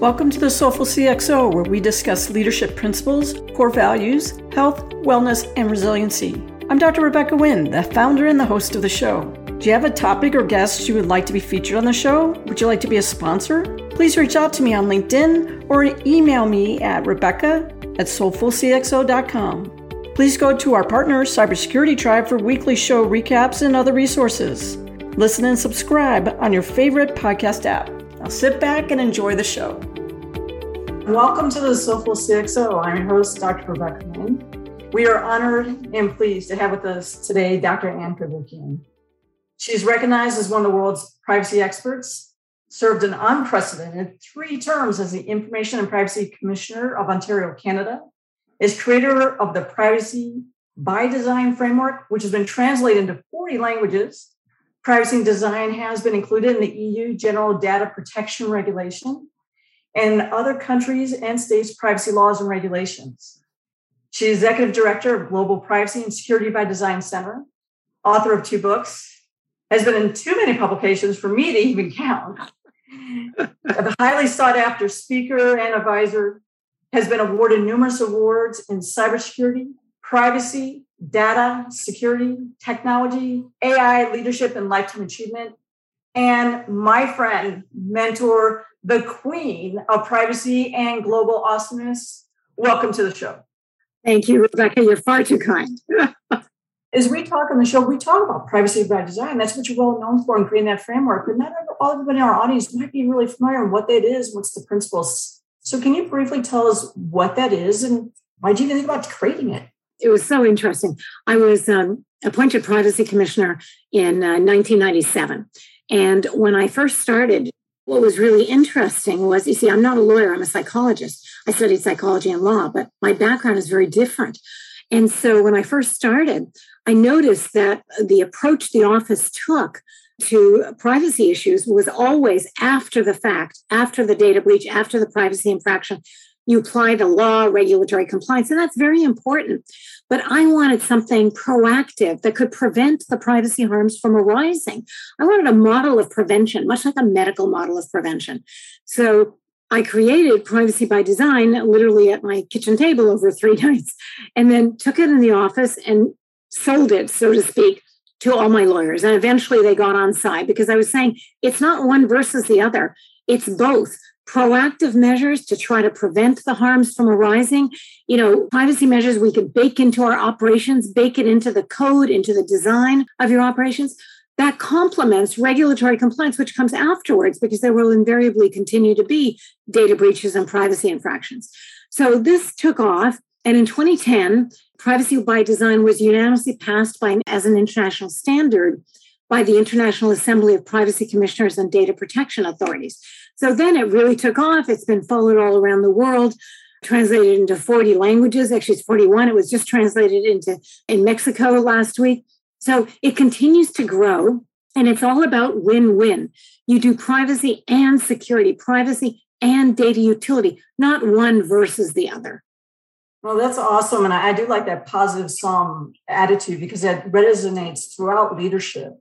Welcome to the Soulful CXO, where we discuss leadership principles, core values, health, wellness, and resiliency. I'm Dr. Rebecca Wynn, the founder and the host of the show. Do you have a topic or guest you would like to be featured on the show? Would you like to be a sponsor? Please reach out to me on LinkedIn or email me at rebecca at soulfulcxo.com. Please go to our partner, Cybersecurity Tribe, for weekly show recaps and other resources. Listen and subscribe on your favorite podcast app. Now sit back and enjoy the show. Welcome to the Soulful CXO. I'm your host, Dr. Rebecca Wynn. We are honored and pleased to have with us today Dr. Ann Cavoukian. She's recognized as one of the world's privacy experts, served an unprecedented three terms as the Information and Privacy Commissioner of Ontario, Canada, is creator of the Privacy by Design framework, which has been translated into 40 languages. Privacy design has been included in the EU General Data Protection Regulation and other countries and states' privacy laws and regulations. She's executive director of Global Privacy and Security by Design Center, author of two books, has been in too many publications for me to even count. a highly sought after speaker and advisor, has been awarded numerous awards in cybersecurity, privacy, data, security, technology, AI, leadership, and lifetime achievement. And my friend, mentor, the queen of privacy and global awesomeness. Welcome to the show. Thank you, Rebecca. You're far too kind. As we talk on the show, we talk about privacy by design. That's what you're well known for in creating that framework. But not all everybody in our audience might be really familiar with what that is, what's the principles. So, can you briefly tell us what that is and why do you think about creating it? It was so interesting. I was um, appointed privacy commissioner in uh, 1997. And when I first started, what was really interesting was you see, I'm not a lawyer, I'm a psychologist. I studied psychology and law, but my background is very different. And so when I first started, I noticed that the approach the office took to privacy issues was always after the fact, after the data breach, after the privacy infraction. You apply the law, regulatory compliance, and that's very important. But I wanted something proactive that could prevent the privacy harms from arising. I wanted a model of prevention, much like a medical model of prevention. So I created Privacy by Design literally at my kitchen table over three nights, and then took it in the office and sold it, so to speak, to all my lawyers. And eventually they got on side because I was saying it's not one versus the other, it's both proactive measures to try to prevent the harms from arising. You know, privacy measures we could bake into our operations, bake it into the code, into the design of your operations. That complements regulatory compliance, which comes afterwards because there will invariably continue to be data breaches and privacy infractions. So this took off. And in 2010, privacy by design was unanimously passed by as an international standard by the International Assembly of Privacy Commissioners and Data Protection Authorities. So then it really took off. It's been followed all around the world, translated into 40 languages. Actually, it's 41. It was just translated into in Mexico last week. So it continues to grow. And it's all about win win. You do privacy and security, privacy and data utility, not one versus the other. Well, that's awesome. And I do like that positive sum attitude because that resonates throughout leadership.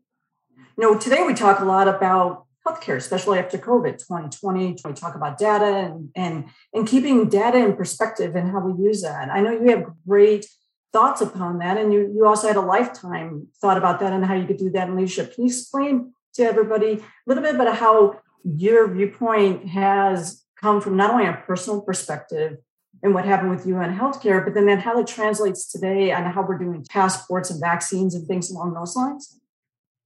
You know, today we talk a lot about healthcare, especially after COVID 2020. We talk about data and, and, and keeping data in perspective and how we use that. I know you have great thoughts upon that, and you, you also had a lifetime thought about that and how you could do that in leadership. Can you explain to everybody a little bit about how your viewpoint has come from not only a personal perspective and what happened with you in healthcare, but then, then how it translates today and how we're doing passports and vaccines and things along those lines?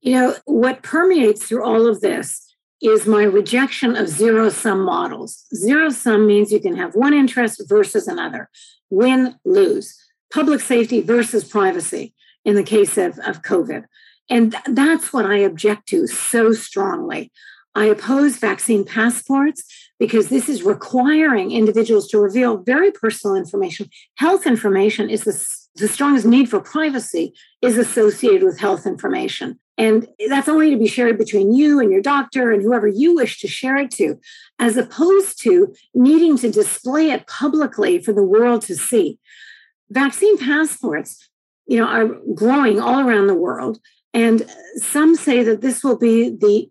You know, what permeates through all of this is my rejection of zero sum models. Zero sum means you can have one interest versus another, win, lose, public safety versus privacy in the case of, of COVID. And that's what I object to so strongly. I oppose vaccine passports because this is requiring individuals to reveal very personal information. Health information is the, the strongest need for privacy is associated with health information. And that's only to be shared between you and your doctor and whoever you wish to share it to, as opposed to needing to display it publicly for the world to see. Vaccine passports, you know, are growing all around the world. And some say that this will be the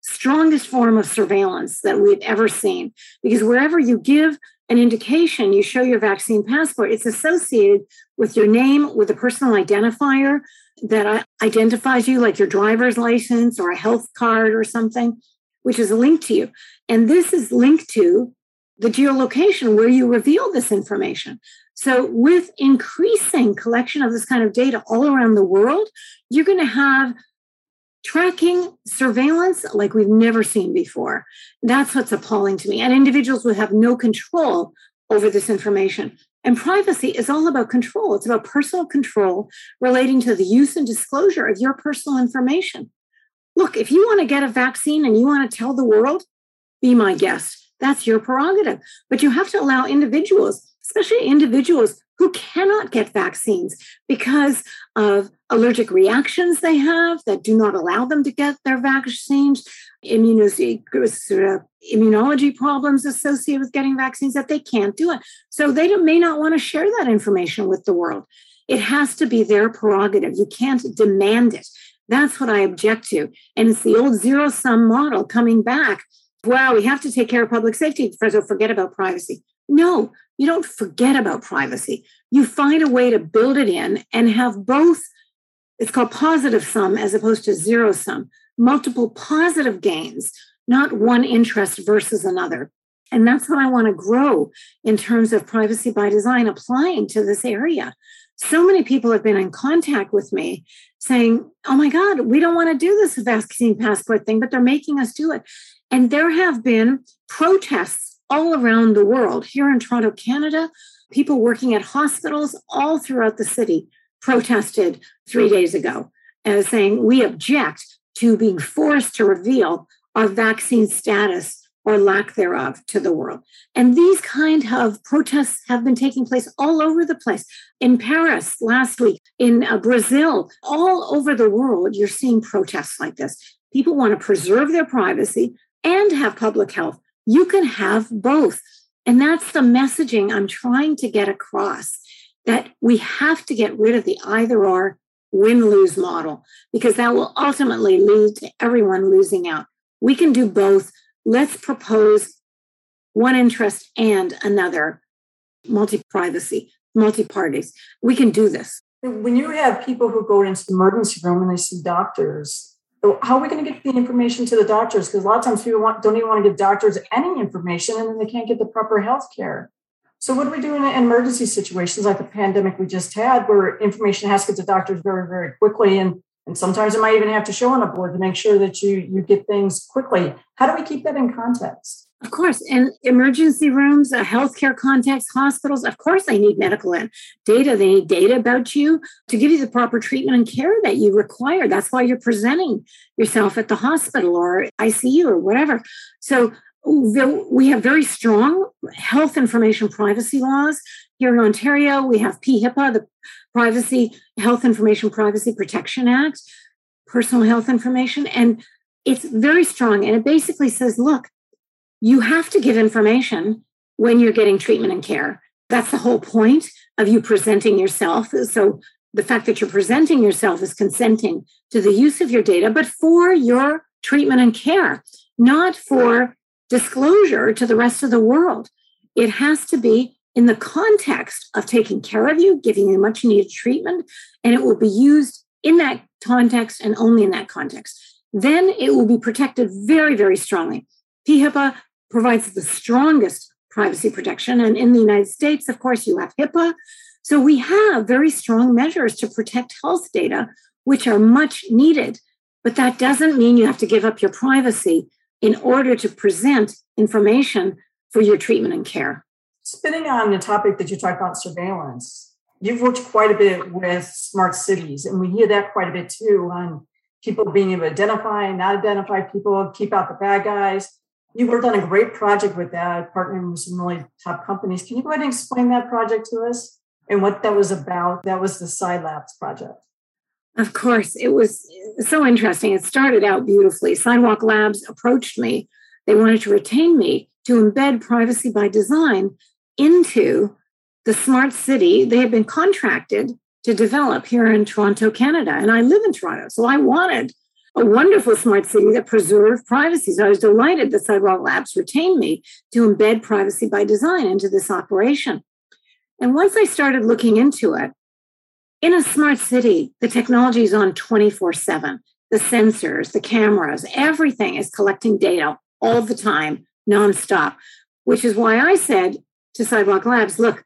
strongest form of surveillance that we've ever seen. Because wherever you give an indication, you show your vaccine passport, it's associated with your name, with a personal identifier that uh, identifies you, like your driver's license or a health card or something, which is linked to you. And this is linked to the geolocation where you reveal this information. So, with increasing collection of this kind of data all around the world, you're going to have tracking surveillance like we've never seen before. That's what's appalling to me. And individuals will have no control over this information. And privacy is all about control. It's about personal control relating to the use and disclosure of your personal information. Look, if you want to get a vaccine and you want to tell the world, be my guest. That's your prerogative. But you have to allow individuals, especially individuals who cannot get vaccines because of allergic reactions they have that do not allow them to get their vaccines, immunology problems associated with getting vaccines that they can't do it. So they may not want to share that information with the world. It has to be their prerogative. You can't demand it. That's what I object to. And it's the old zero sum model coming back. Wow, we have to take care of public safety, so forget about privacy. No, you don't forget about privacy. You find a way to build it in and have both. It's called positive sum as opposed to zero sum, multiple positive gains, not one interest versus another. And that's what I want to grow in terms of privacy by design applying to this area. So many people have been in contact with me saying, Oh my God, we don't want to do this vaccine passport thing, but they're making us do it. And there have been protests all around the world. Here in Toronto, Canada, people working at hospitals all throughout the city protested three days ago as saying we object to being forced to reveal our vaccine status or lack thereof to the world. And these kind of protests have been taking place all over the place. In Paris last week, in uh, Brazil, all over the world, you're seeing protests like this. People want to preserve their privacy and have public health you can have both. And that's the messaging I'm trying to get across that we have to get rid of the either or win lose model because that will ultimately lead to everyone losing out. We can do both. Let's propose one interest and another multi privacy, multi parties. We can do this. When you have people who go into the emergency room and they see doctors, how are we going to get the information to the doctors? Because a lot of times people want, don't even want to give doctors any information and then they can't get the proper health care. So, what do we do in emergency situations like the pandemic we just had, where information has to get to doctors very, very quickly? And, and sometimes it might even have to show on a board to make sure that you, you get things quickly. How do we keep that in context? Of course, in emergency rooms, healthcare contexts, hospitals, of course, they need medical data. They need data about you to give you the proper treatment and care that you require. That's why you're presenting yourself at the hospital or ICU or whatever. So we have very strong health information privacy laws here in Ontario. We have PHIPA, the Privacy Health Information Privacy Protection Act, personal health information, and it's very strong. And it basically says, look you have to give information when you're getting treatment and care. That's the whole point of you presenting yourself. So the fact that you're presenting yourself is consenting to the use of your data, but for your treatment and care, not for disclosure to the rest of the world. It has to be in the context of taking care of you, giving you much needed treatment, and it will be used in that context and only in that context. Then it will be protected very, very strongly. PHIPA provides the strongest privacy protection. And in the United States, of course, you have HIPAA. So we have very strong measures to protect health data, which are much needed. But that doesn't mean you have to give up your privacy in order to present information for your treatment and care. Spinning on the topic that you talked about surveillance, you've worked quite a bit with smart cities, and we hear that quite a bit too on people being able to identify and not identify people, keep out the bad guys you worked on a great project with that, partnering with some really top companies. Can you go ahead and explain that project to us and what that was about? That was the SideLabs project. Of course, it was so interesting. It started out beautifully. Sidewalk Labs approached me. They wanted to retain me to embed privacy by design into the smart city they had been contracted to develop here in Toronto, Canada. And I live in Toronto. So I wanted a wonderful smart city that preserved privacy. So I was delighted that Sidewalk Labs retained me to embed privacy by design into this operation. And once I started looking into it, in a smart city, the technology is on 24 7. The sensors, the cameras, everything is collecting data all the time, nonstop, which is why I said to Sidewalk Labs, look,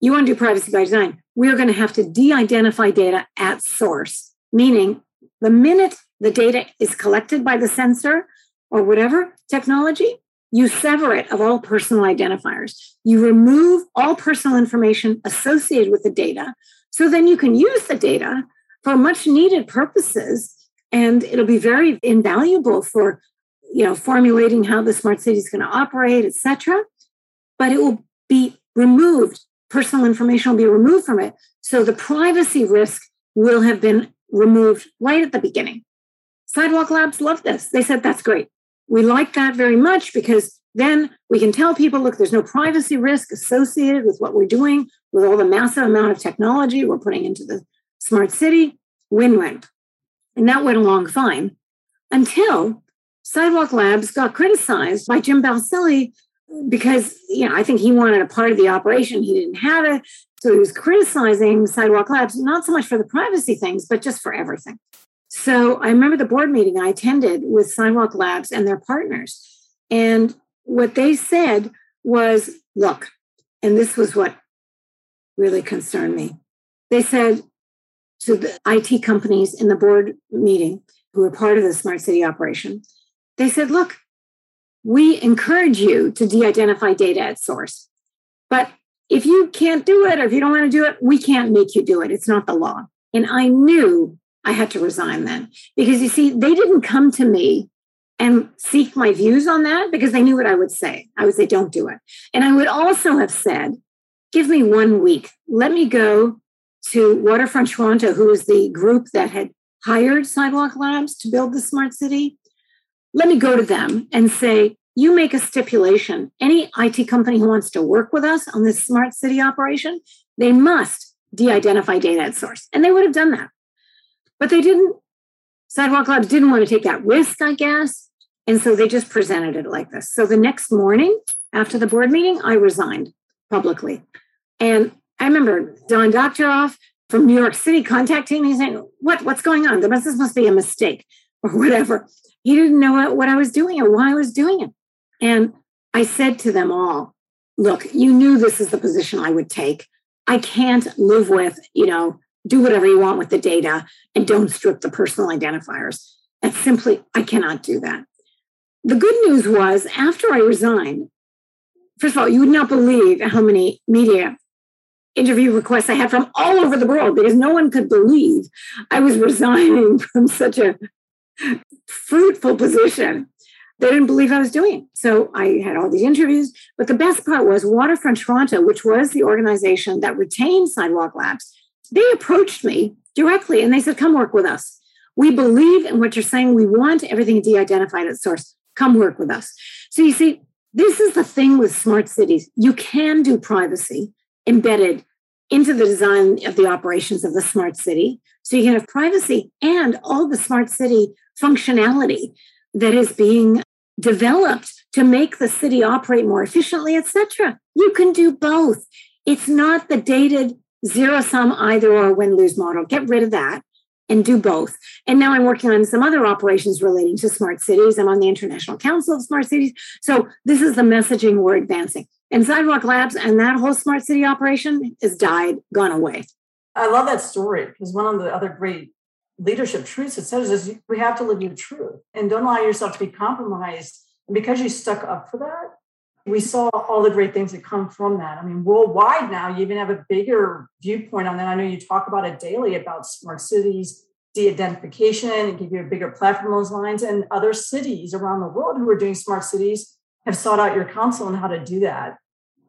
you want to do privacy by design. We're going to have to de identify data at source, meaning the minute the data is collected by the sensor or whatever technology, you sever it of all personal identifiers. You remove all personal information associated with the data. So then you can use the data for much needed purposes. And it'll be very invaluable for you know formulating how the smart city is going to operate, et cetera. But it will be removed. Personal information will be removed from it. So the privacy risk will have been removed right at the beginning. Sidewalk Labs loved this. They said, that's great. We like that very much because then we can tell people look, there's no privacy risk associated with what we're doing, with all the massive amount of technology we're putting into the smart city. Win win. And that went along fine until Sidewalk Labs got criticized by Jim Balsillie because you know I think he wanted a part of the operation. He didn't have it. So he was criticizing Sidewalk Labs, not so much for the privacy things, but just for everything. So I remember the board meeting I attended with Sidewalk Labs and their partners. And what they said was, look, and this was what really concerned me. They said to the IT companies in the board meeting who were part of the smart city operation, they said, look, we encourage you to de identify data at source. But if you can't do it or if you don't want to do it, we can't make you do it. It's not the law. And I knew I had to resign then because you see, they didn't come to me and seek my views on that because they knew what I would say. I would say, don't do it. And I would also have said, give me one week. Let me go to Waterfront Toronto, who was the group that had hired Sidewalk Labs to build the smart city. Let me go to them and say, you make a stipulation. Any IT company who wants to work with us on this smart city operation, they must de identify data at source. And they would have done that. But they didn't. Sidewalk Labs didn't want to take that risk, I guess. And so they just presented it like this. So the next morning after the board meeting, I resigned publicly. And I remember Don Doctoroff from New York City contacting me saying, What, what's going on? the This must be a mistake or whatever. He didn't know what I was doing or why I was doing it. And I said to them all, look, you knew this is the position I would take. I can't live with, you know, do whatever you want with the data and don't strip the personal identifiers. And simply, I cannot do that. The good news was after I resigned, first of all, you would not believe how many media interview requests I had from all over the world because no one could believe I was resigning from such a fruitful position they didn't believe I was doing. So I had all these interviews. But the best part was Waterfront Toronto, which was the organization that retained Sidewalk Labs, they approached me directly and they said, Come work with us. We believe in what you're saying. We want everything de identified at source. Come work with us. So you see, this is the thing with smart cities. You can do privacy embedded into the design of the operations of the smart city. So you can have privacy and all the smart city functionality that is being developed to make the city operate more efficiently, etc. You can do both. It's not the dated zero sum either or win lose model. Get rid of that and do both. And now I'm working on some other operations relating to smart cities. I'm on the International Council of Smart Cities. So this is the messaging we're advancing. And Sidewalk Labs and that whole smart city operation has died, gone away. I love that story because one of the other great leadership truths it says is we have to live your truth and don't allow yourself to be compromised. And because you stuck up for that, we saw all the great things that come from that. I mean, worldwide now, you even have a bigger viewpoint on that. I know you talk about it daily about smart cities, de-identification, and give you a bigger platform on those lines. And other cities around the world who are doing smart cities have sought out your counsel on how to do that.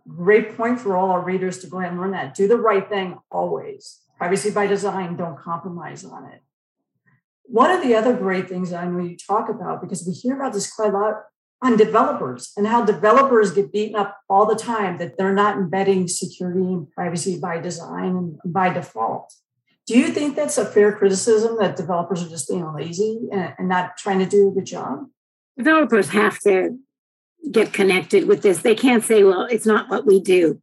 Great point for all our readers to go ahead and learn that. Do the right thing always. Privacy by design, don't compromise on it. One of the other great things I know you talk about, because we hear about this quite a lot on developers and how developers get beaten up all the time that they're not embedding security and privacy by design and by default. Do you think that's a fair criticism that developers are just being lazy and, not trying to do a good job? Developers have to get connected with this. They can't say, well, it's not what we do.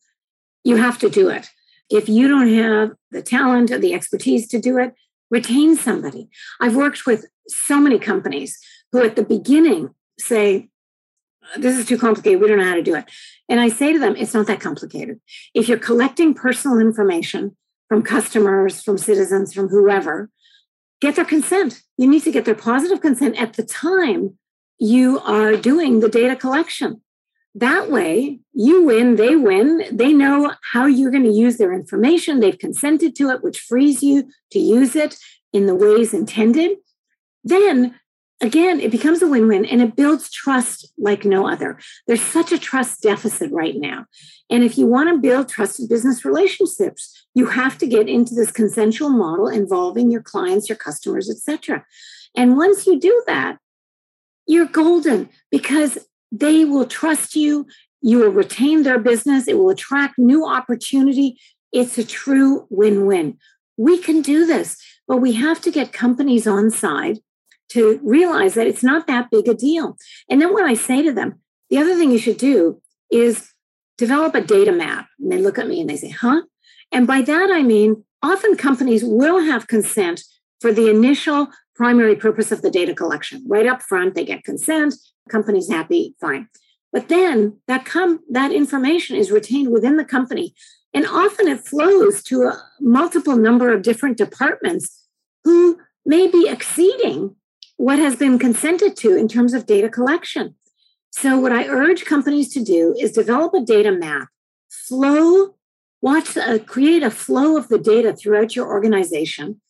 You have to do it. If you don't have the talent or the expertise to do it, retain somebody. I've worked with so many companies who at the beginning say, this is too complicated. We don't know how to do it. And I say to them, it's not that complicated. If you're collecting personal information from customers, from citizens, from whoever, get their consent. You need to get their positive consent at the time you are doing the data collection. That way, you win, they win. They know how you're going to use their information. They've consented to it, which frees you to use it in the ways intended. Then again, it becomes a win win and it builds trust like no other. There's such a trust deficit right now. And if you want to build trusted business relationships, you have to get into this consensual model involving your clients, your customers, etc. And once you do that, you're golden because they will trust you. You will retain their business. It will attract new opportunity. It's a true win win. We can do this, but we have to get companies on side to realize that it's not that big a deal. And then what I say to them, the other thing you should do is develop a data map. And they look at me and they say, huh? And by that, I mean, often companies will have consent for the initial primary purpose of the data collection. Right up front, they get consent, company's happy, fine. But then that com- that information is retained within the company, and often it flows to a multiple number of different departments who may be exceeding what has been consented to in terms of data collection. So, what I urge companies to do is develop a data map, flow, watch, uh, create a flow of the data throughout your organization,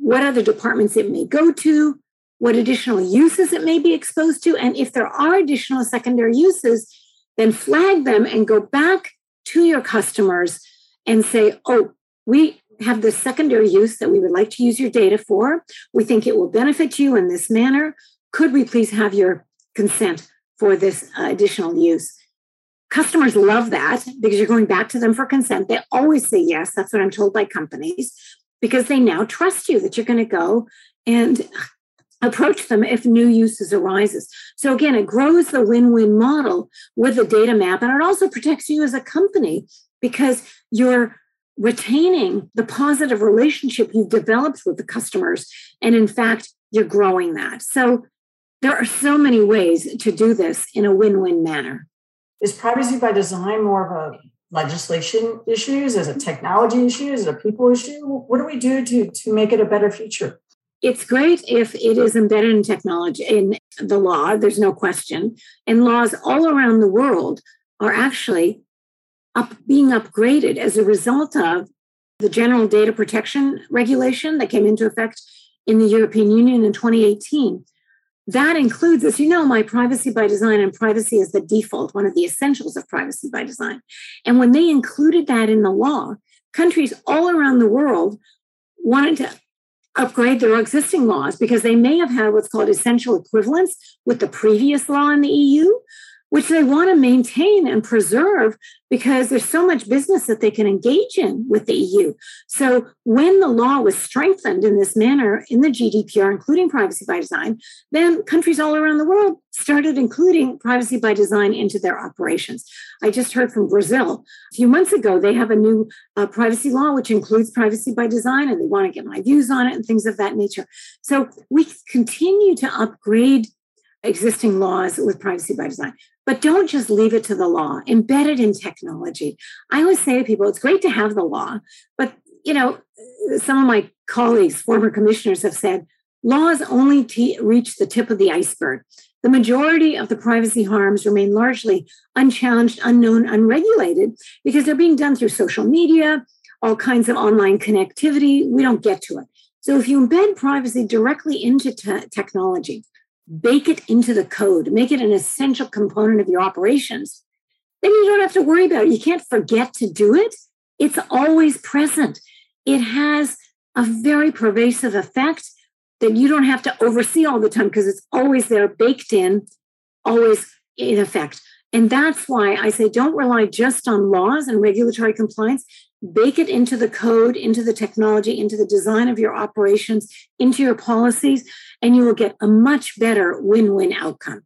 what other departments it may go to, what additional uses it may be exposed to, and if there are additional secondary uses, then flag them and go back to your customers and say, oh, we have the secondary use that we would like to use your data for. We think it will benefit you in this manner. Could we please have your consent for this uh, additional use? Customers love that because you're going back to them for consent. They always say yes. That's what I'm told by companies because they now trust you that you're going to go and approach them if new uses arises. So again, it grows the win-win model with the data map and it also protects you as a company because you're retaining the positive relationship you've developed with the customers and in fact you're growing that. So there are so many ways to do this in a win-win manner. Is privacy by design more of a legislation issue? Is it a technology issue? Is it a people issue? What do we do to, to make it a better future? It's great if it is embedded in technology, in the law, there's no question. And laws all around the world are actually up, being upgraded as a result of the General Data Protection Regulation that came into effect in the European Union in 2018. That includes, as you know, my privacy by design, and privacy is the default, one of the essentials of privacy by design. And when they included that in the law, countries all around the world wanted to upgrade their existing laws because they may have had what's called essential equivalence with the previous law in the EU, which they want to maintain and preserve because there's so much business that they can engage in with the EU. So when the law was strengthened in this manner in the GDPR, including privacy by design, then countries all around the world started including privacy by design into their operations. I just heard from Brazil a few months ago, they have a new uh, privacy law which includes privacy by design, and they want to get my views on it and things of that nature. So we continue to upgrade existing laws with privacy by design. But don't just leave it to the law, embed it in technology. I always say to people, it's great to have the law, but you know, some of my colleagues, former commissioners, have said laws only t- reach the tip of the iceberg. The majority of the privacy harms remain largely unchallenged, unknown, unregulated because they're being done through social media, all kinds of online connectivity. We don't get to it. So if you embed privacy directly into te- technology, bake it into the code, make it an essential component of your operations, then you don't have to worry about it. You can't forget to do it. It's always present. It has a very pervasive effect that you don't have to oversee all the time because it's always there, baked in, always in effect. And that's why I say don't rely just on laws and regulatory compliance. bake it into the code, into the technology, into the design of your operations, into your policies, and you will get a much better win win outcome.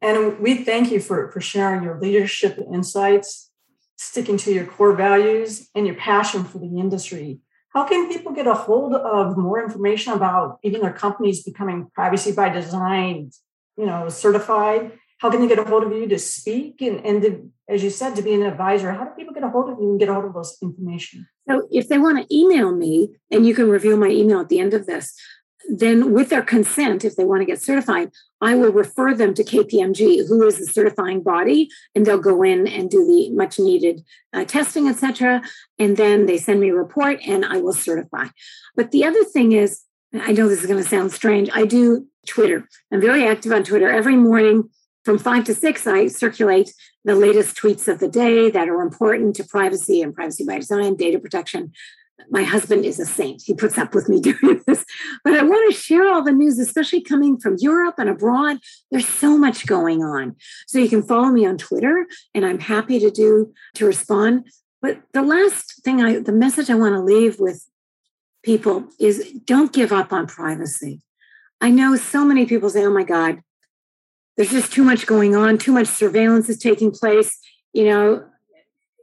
And we thank you for, for sharing your leadership insights, sticking to your core values, and your passion for the industry. How can people get a hold of more information about even their companies becoming privacy by design, you know, certified? How can they get a hold of you to speak and, and to, as you said, to be an advisor? How do people get a hold of you and get a hold of those information? So if they want to email me, and you can reveal my email at the end of this, then with their consent, if they want to get certified, I will refer them to KPMG, who is the certifying body, and they'll go in and do the much needed uh, testing, etc. And then they send me a report, and I will certify. But the other thing is, I know this is going to sound strange. I do Twitter. I'm very active on Twitter every morning from five to six. I circulate the latest tweets of the day that are important to privacy and privacy by design, data protection, my husband is a saint. He puts up with me doing this. But I want to share all the news, especially coming from Europe and abroad. There's so much going on. So you can follow me on Twitter, and I'm happy to do to respond. But the last thing I, the message I want to leave with people is don't give up on privacy. I know so many people say, oh my God, there's just too much going on, too much surveillance is taking place. You know,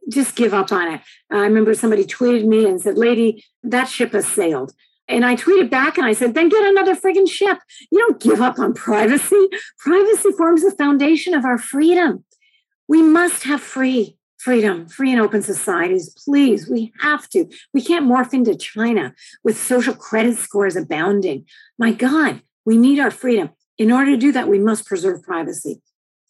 just give up on it. I remember somebody tweeted me and said, Lady, that ship has sailed. And I tweeted back and I said, then get another friggin' ship. You don't give up on privacy. Privacy forms the foundation of our freedom. We must have free freedom, free and open societies. Please, we have to. We can't morph into China with social credit scores abounding. My God, we need our freedom. In order to do that, we must preserve privacy.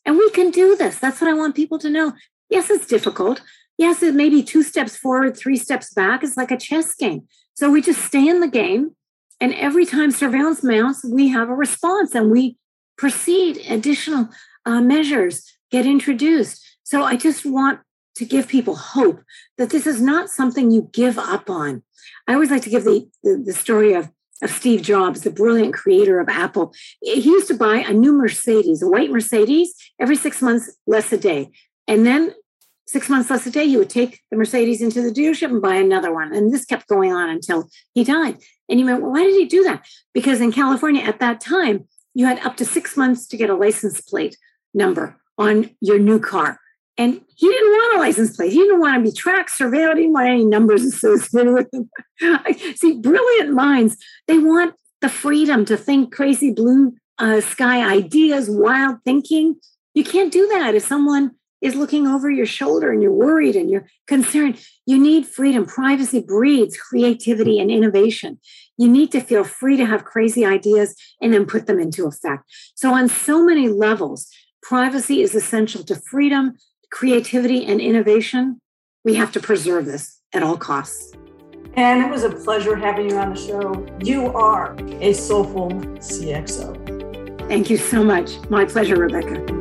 And we can do this. That's what I want people to know. Yes, it's difficult yes, it may be two steps forward, three steps back. It's like a chess game. So we just stay in the game. And every time surveillance mounts, we have a response and we proceed. Additional uh, measures get introduced. So I just want to give people hope that this is not something you give up on. I always like to give the, the, the story of, of Steve Jobs, the brilliant creator of Apple. He used to buy a new Mercedes, a white Mercedes, every six months, less a day. And then six months less a day, he would take the Mercedes into the dealership and buy another one. And this kept going on until he died. And you went, well, why did he do that? Because in California at that time, you had up to six months to get a license plate number on your new car. And he didn't want a license plate. He didn't want to be tracked, surveilled. He didn't want any numbers associated with him. See, brilliant minds, they want the freedom to think crazy blue uh, sky ideas, wild thinking. You can't do that if someone is looking over your shoulder and you're worried and you're concerned. You need freedom. Privacy breeds creativity and innovation. You need to feel free to have crazy ideas and then put them into effect. So, on so many levels, privacy is essential to freedom, creativity, and innovation. We have to preserve this at all costs. And it was a pleasure having you on the show. You are a soulful CXO. Thank you so much. My pleasure, Rebecca.